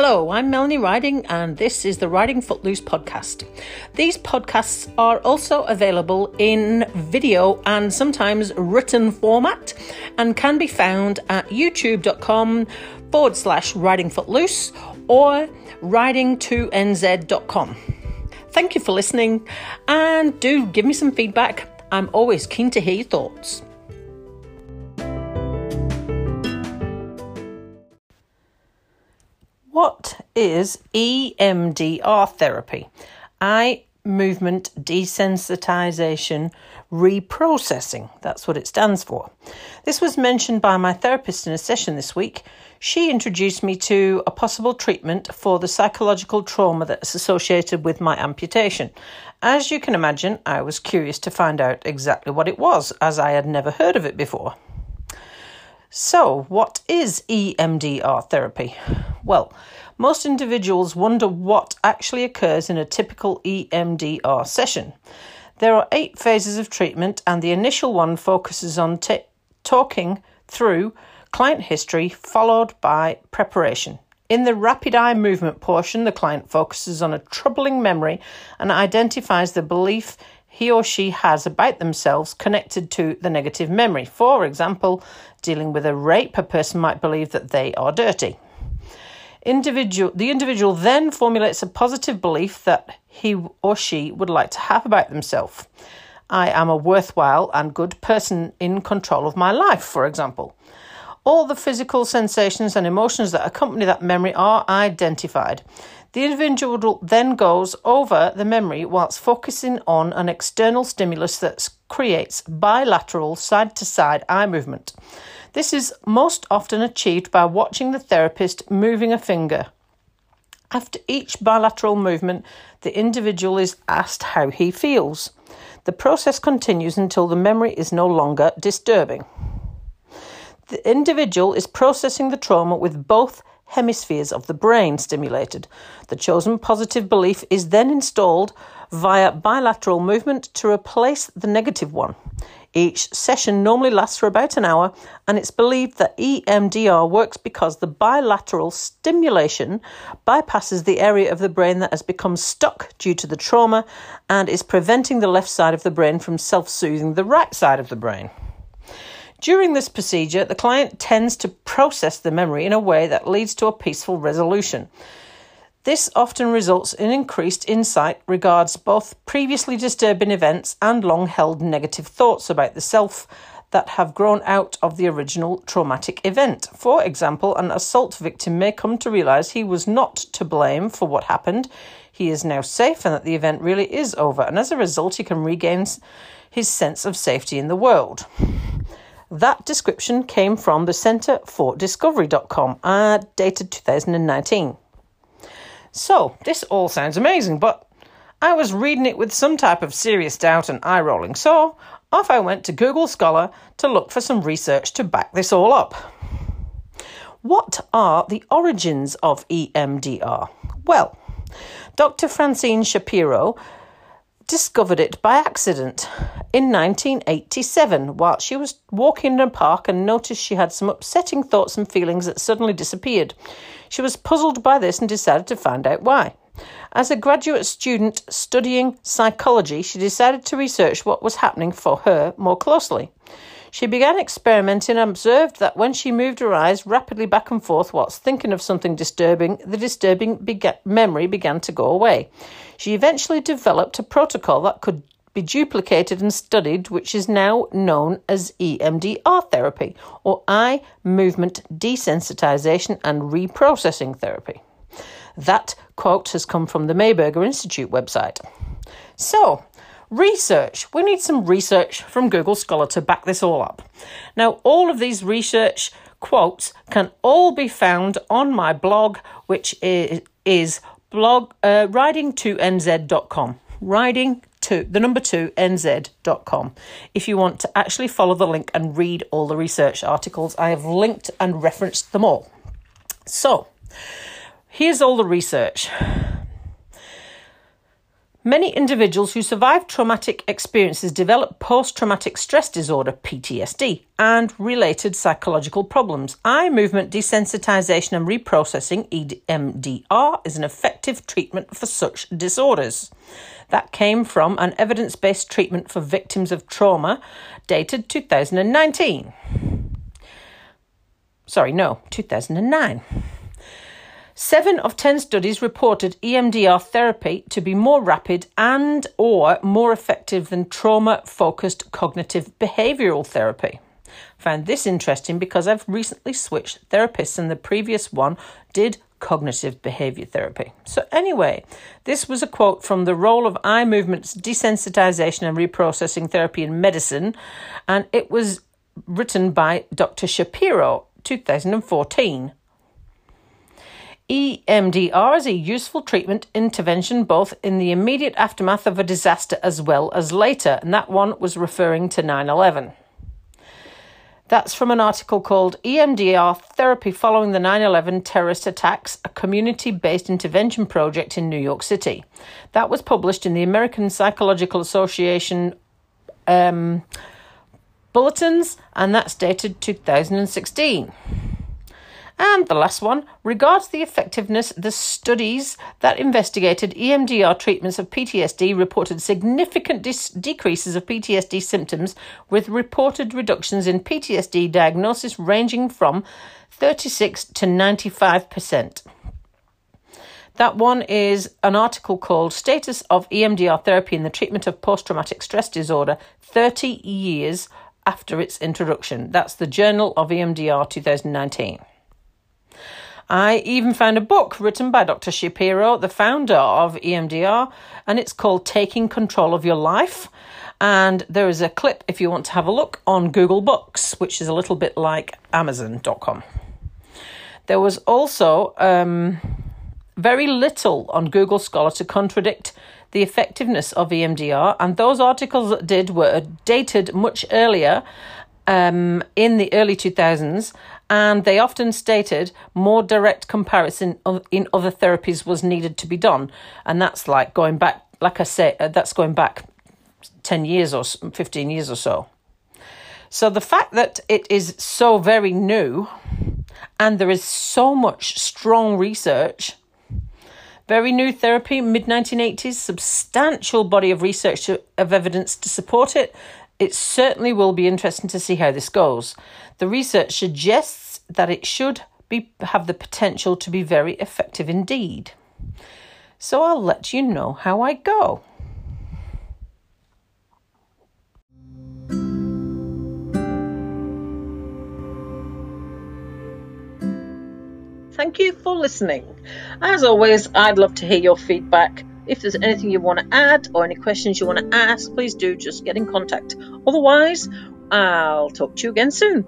Hello, I'm Melanie Riding, and this is the Riding Footloose podcast. These podcasts are also available in video and sometimes written format and can be found at youtube.com forward slash riding footloose or riding2nz.com. Thank you for listening and do give me some feedback. I'm always keen to hear your thoughts. What is EMDR therapy? Eye movement desensitization reprocessing. That's what it stands for. This was mentioned by my therapist in a session this week. She introduced me to a possible treatment for the psychological trauma that's associated with my amputation. As you can imagine, I was curious to find out exactly what it was, as I had never heard of it before. So, what is EMDR therapy? Well, most individuals wonder what actually occurs in a typical EMDR session. There are eight phases of treatment, and the initial one focuses on t- talking through client history, followed by preparation. In the rapid eye movement portion, the client focuses on a troubling memory and identifies the belief he or she has about themselves connected to the negative memory. For example, dealing with a rape, a person might believe that they are dirty. Individual, the individual then formulates a positive belief that he or she would like to have about themselves. I am a worthwhile and good person in control of my life, for example. All the physical sensations and emotions that accompany that memory are identified. The individual then goes over the memory whilst focusing on an external stimulus that creates bilateral side to side eye movement. This is most often achieved by watching the therapist moving a finger. After each bilateral movement, the individual is asked how he feels. The process continues until the memory is no longer disturbing. The individual is processing the trauma with both hemispheres of the brain stimulated. The chosen positive belief is then installed via bilateral movement to replace the negative one. Each session normally lasts for about an hour, and it's believed that EMDR works because the bilateral stimulation bypasses the area of the brain that has become stuck due to the trauma and is preventing the left side of the brain from self soothing the right side of the brain. During this procedure, the client tends to process the memory in a way that leads to a peaceful resolution. This often results in increased insight regards both previously disturbing events and long held negative thoughts about the self that have grown out of the original traumatic event. For example, an assault victim may come to realize he was not to blame for what happened. He is now safe and that the event really is over, and as a result, he can regain his sense of safety in the world. That description came from the Centre for Discovery.com, uh, dated 2019. So, this all sounds amazing, but I was reading it with some type of serious doubt and eye rolling, so off I went to Google Scholar to look for some research to back this all up. What are the origins of EMDR? Well, Dr. Francine Shapiro discovered it by accident in 1987 while she was walking in a park and noticed she had some upsetting thoughts and feelings that suddenly disappeared. She was puzzled by this and decided to find out why. As a graduate student studying psychology, she decided to research what was happening for her more closely. She began experimenting and observed that when she moved her eyes rapidly back and forth whilst thinking of something disturbing, the disturbing memory began to go away. She eventually developed a protocol that could be duplicated and studied, which is now known as EMDR therapy, or eye movement desensitization and reprocessing therapy. That quote has come from the Maiberger Institute website. So, research. We need some research from Google Scholar to back this all up. Now, all of these research quotes can all be found on my blog, which is, blog uh, riding2nz.com. Riding to the number two nz.com. If you want to actually follow the link and read all the research articles, I have linked and referenced them all. So, here's all the research. Many individuals who survive traumatic experiences develop post traumatic stress disorder, PTSD, and related psychological problems. Eye movement desensitization and reprocessing, EMDR, is an effective treatment for such disorders. That came from an evidence based treatment for victims of trauma dated 2019. Sorry, no, 2009. Seven of ten studies reported EMDR therapy to be more rapid and or more effective than trauma-focused cognitive behavioral therapy. Found this interesting because I've recently switched therapists and the previous one did cognitive behavior therapy. So anyway, this was a quote from The Role of Eye Movements Desensitization and Reprocessing Therapy in Medicine and it was written by Dr. Shapiro 2014. EMDR is a useful treatment intervention both in the immediate aftermath of a disaster as well as later, and that one was referring to 9 11. That's from an article called EMDR Therapy Following the 9 11 Terrorist Attacks, a community based intervention project in New York City. That was published in the American Psychological Association um, Bulletins, and that's dated 2016. And the last one regards the effectiveness. The studies that investigated EMDR treatments of PTSD reported significant dis- decreases of PTSD symptoms with reported reductions in PTSD diagnosis ranging from 36 to 95%. That one is an article called Status of EMDR Therapy in the Treatment of Post Traumatic Stress Disorder 30 Years After Its Introduction. That's the Journal of EMDR 2019. I even found a book written by Dr. Shapiro, the founder of EMDR, and it's called Taking Control of Your Life. And there is a clip if you want to have a look on Google Books, which is a little bit like Amazon.com. There was also um, very little on Google Scholar to contradict the effectiveness of EMDR, and those articles that did were dated much earlier um, in the early 2000s, and they often stated more direct comparison of, in other therapies was needed to be done. And that's like going back, like I say, uh, that's going back 10 years or 15 years or so. So the fact that it is so very new and there is so much strong research, very new therapy, mid 1980s, substantial body of research of evidence to support it, it certainly will be interesting to see how this goes. The research suggests that it should be, have the potential to be very effective indeed. So I'll let you know how I go. Thank you for listening. As always, I'd love to hear your feedback if there's anything you want to add or any questions you want to ask, please do just get in contact. Otherwise, I'll talk to you again soon.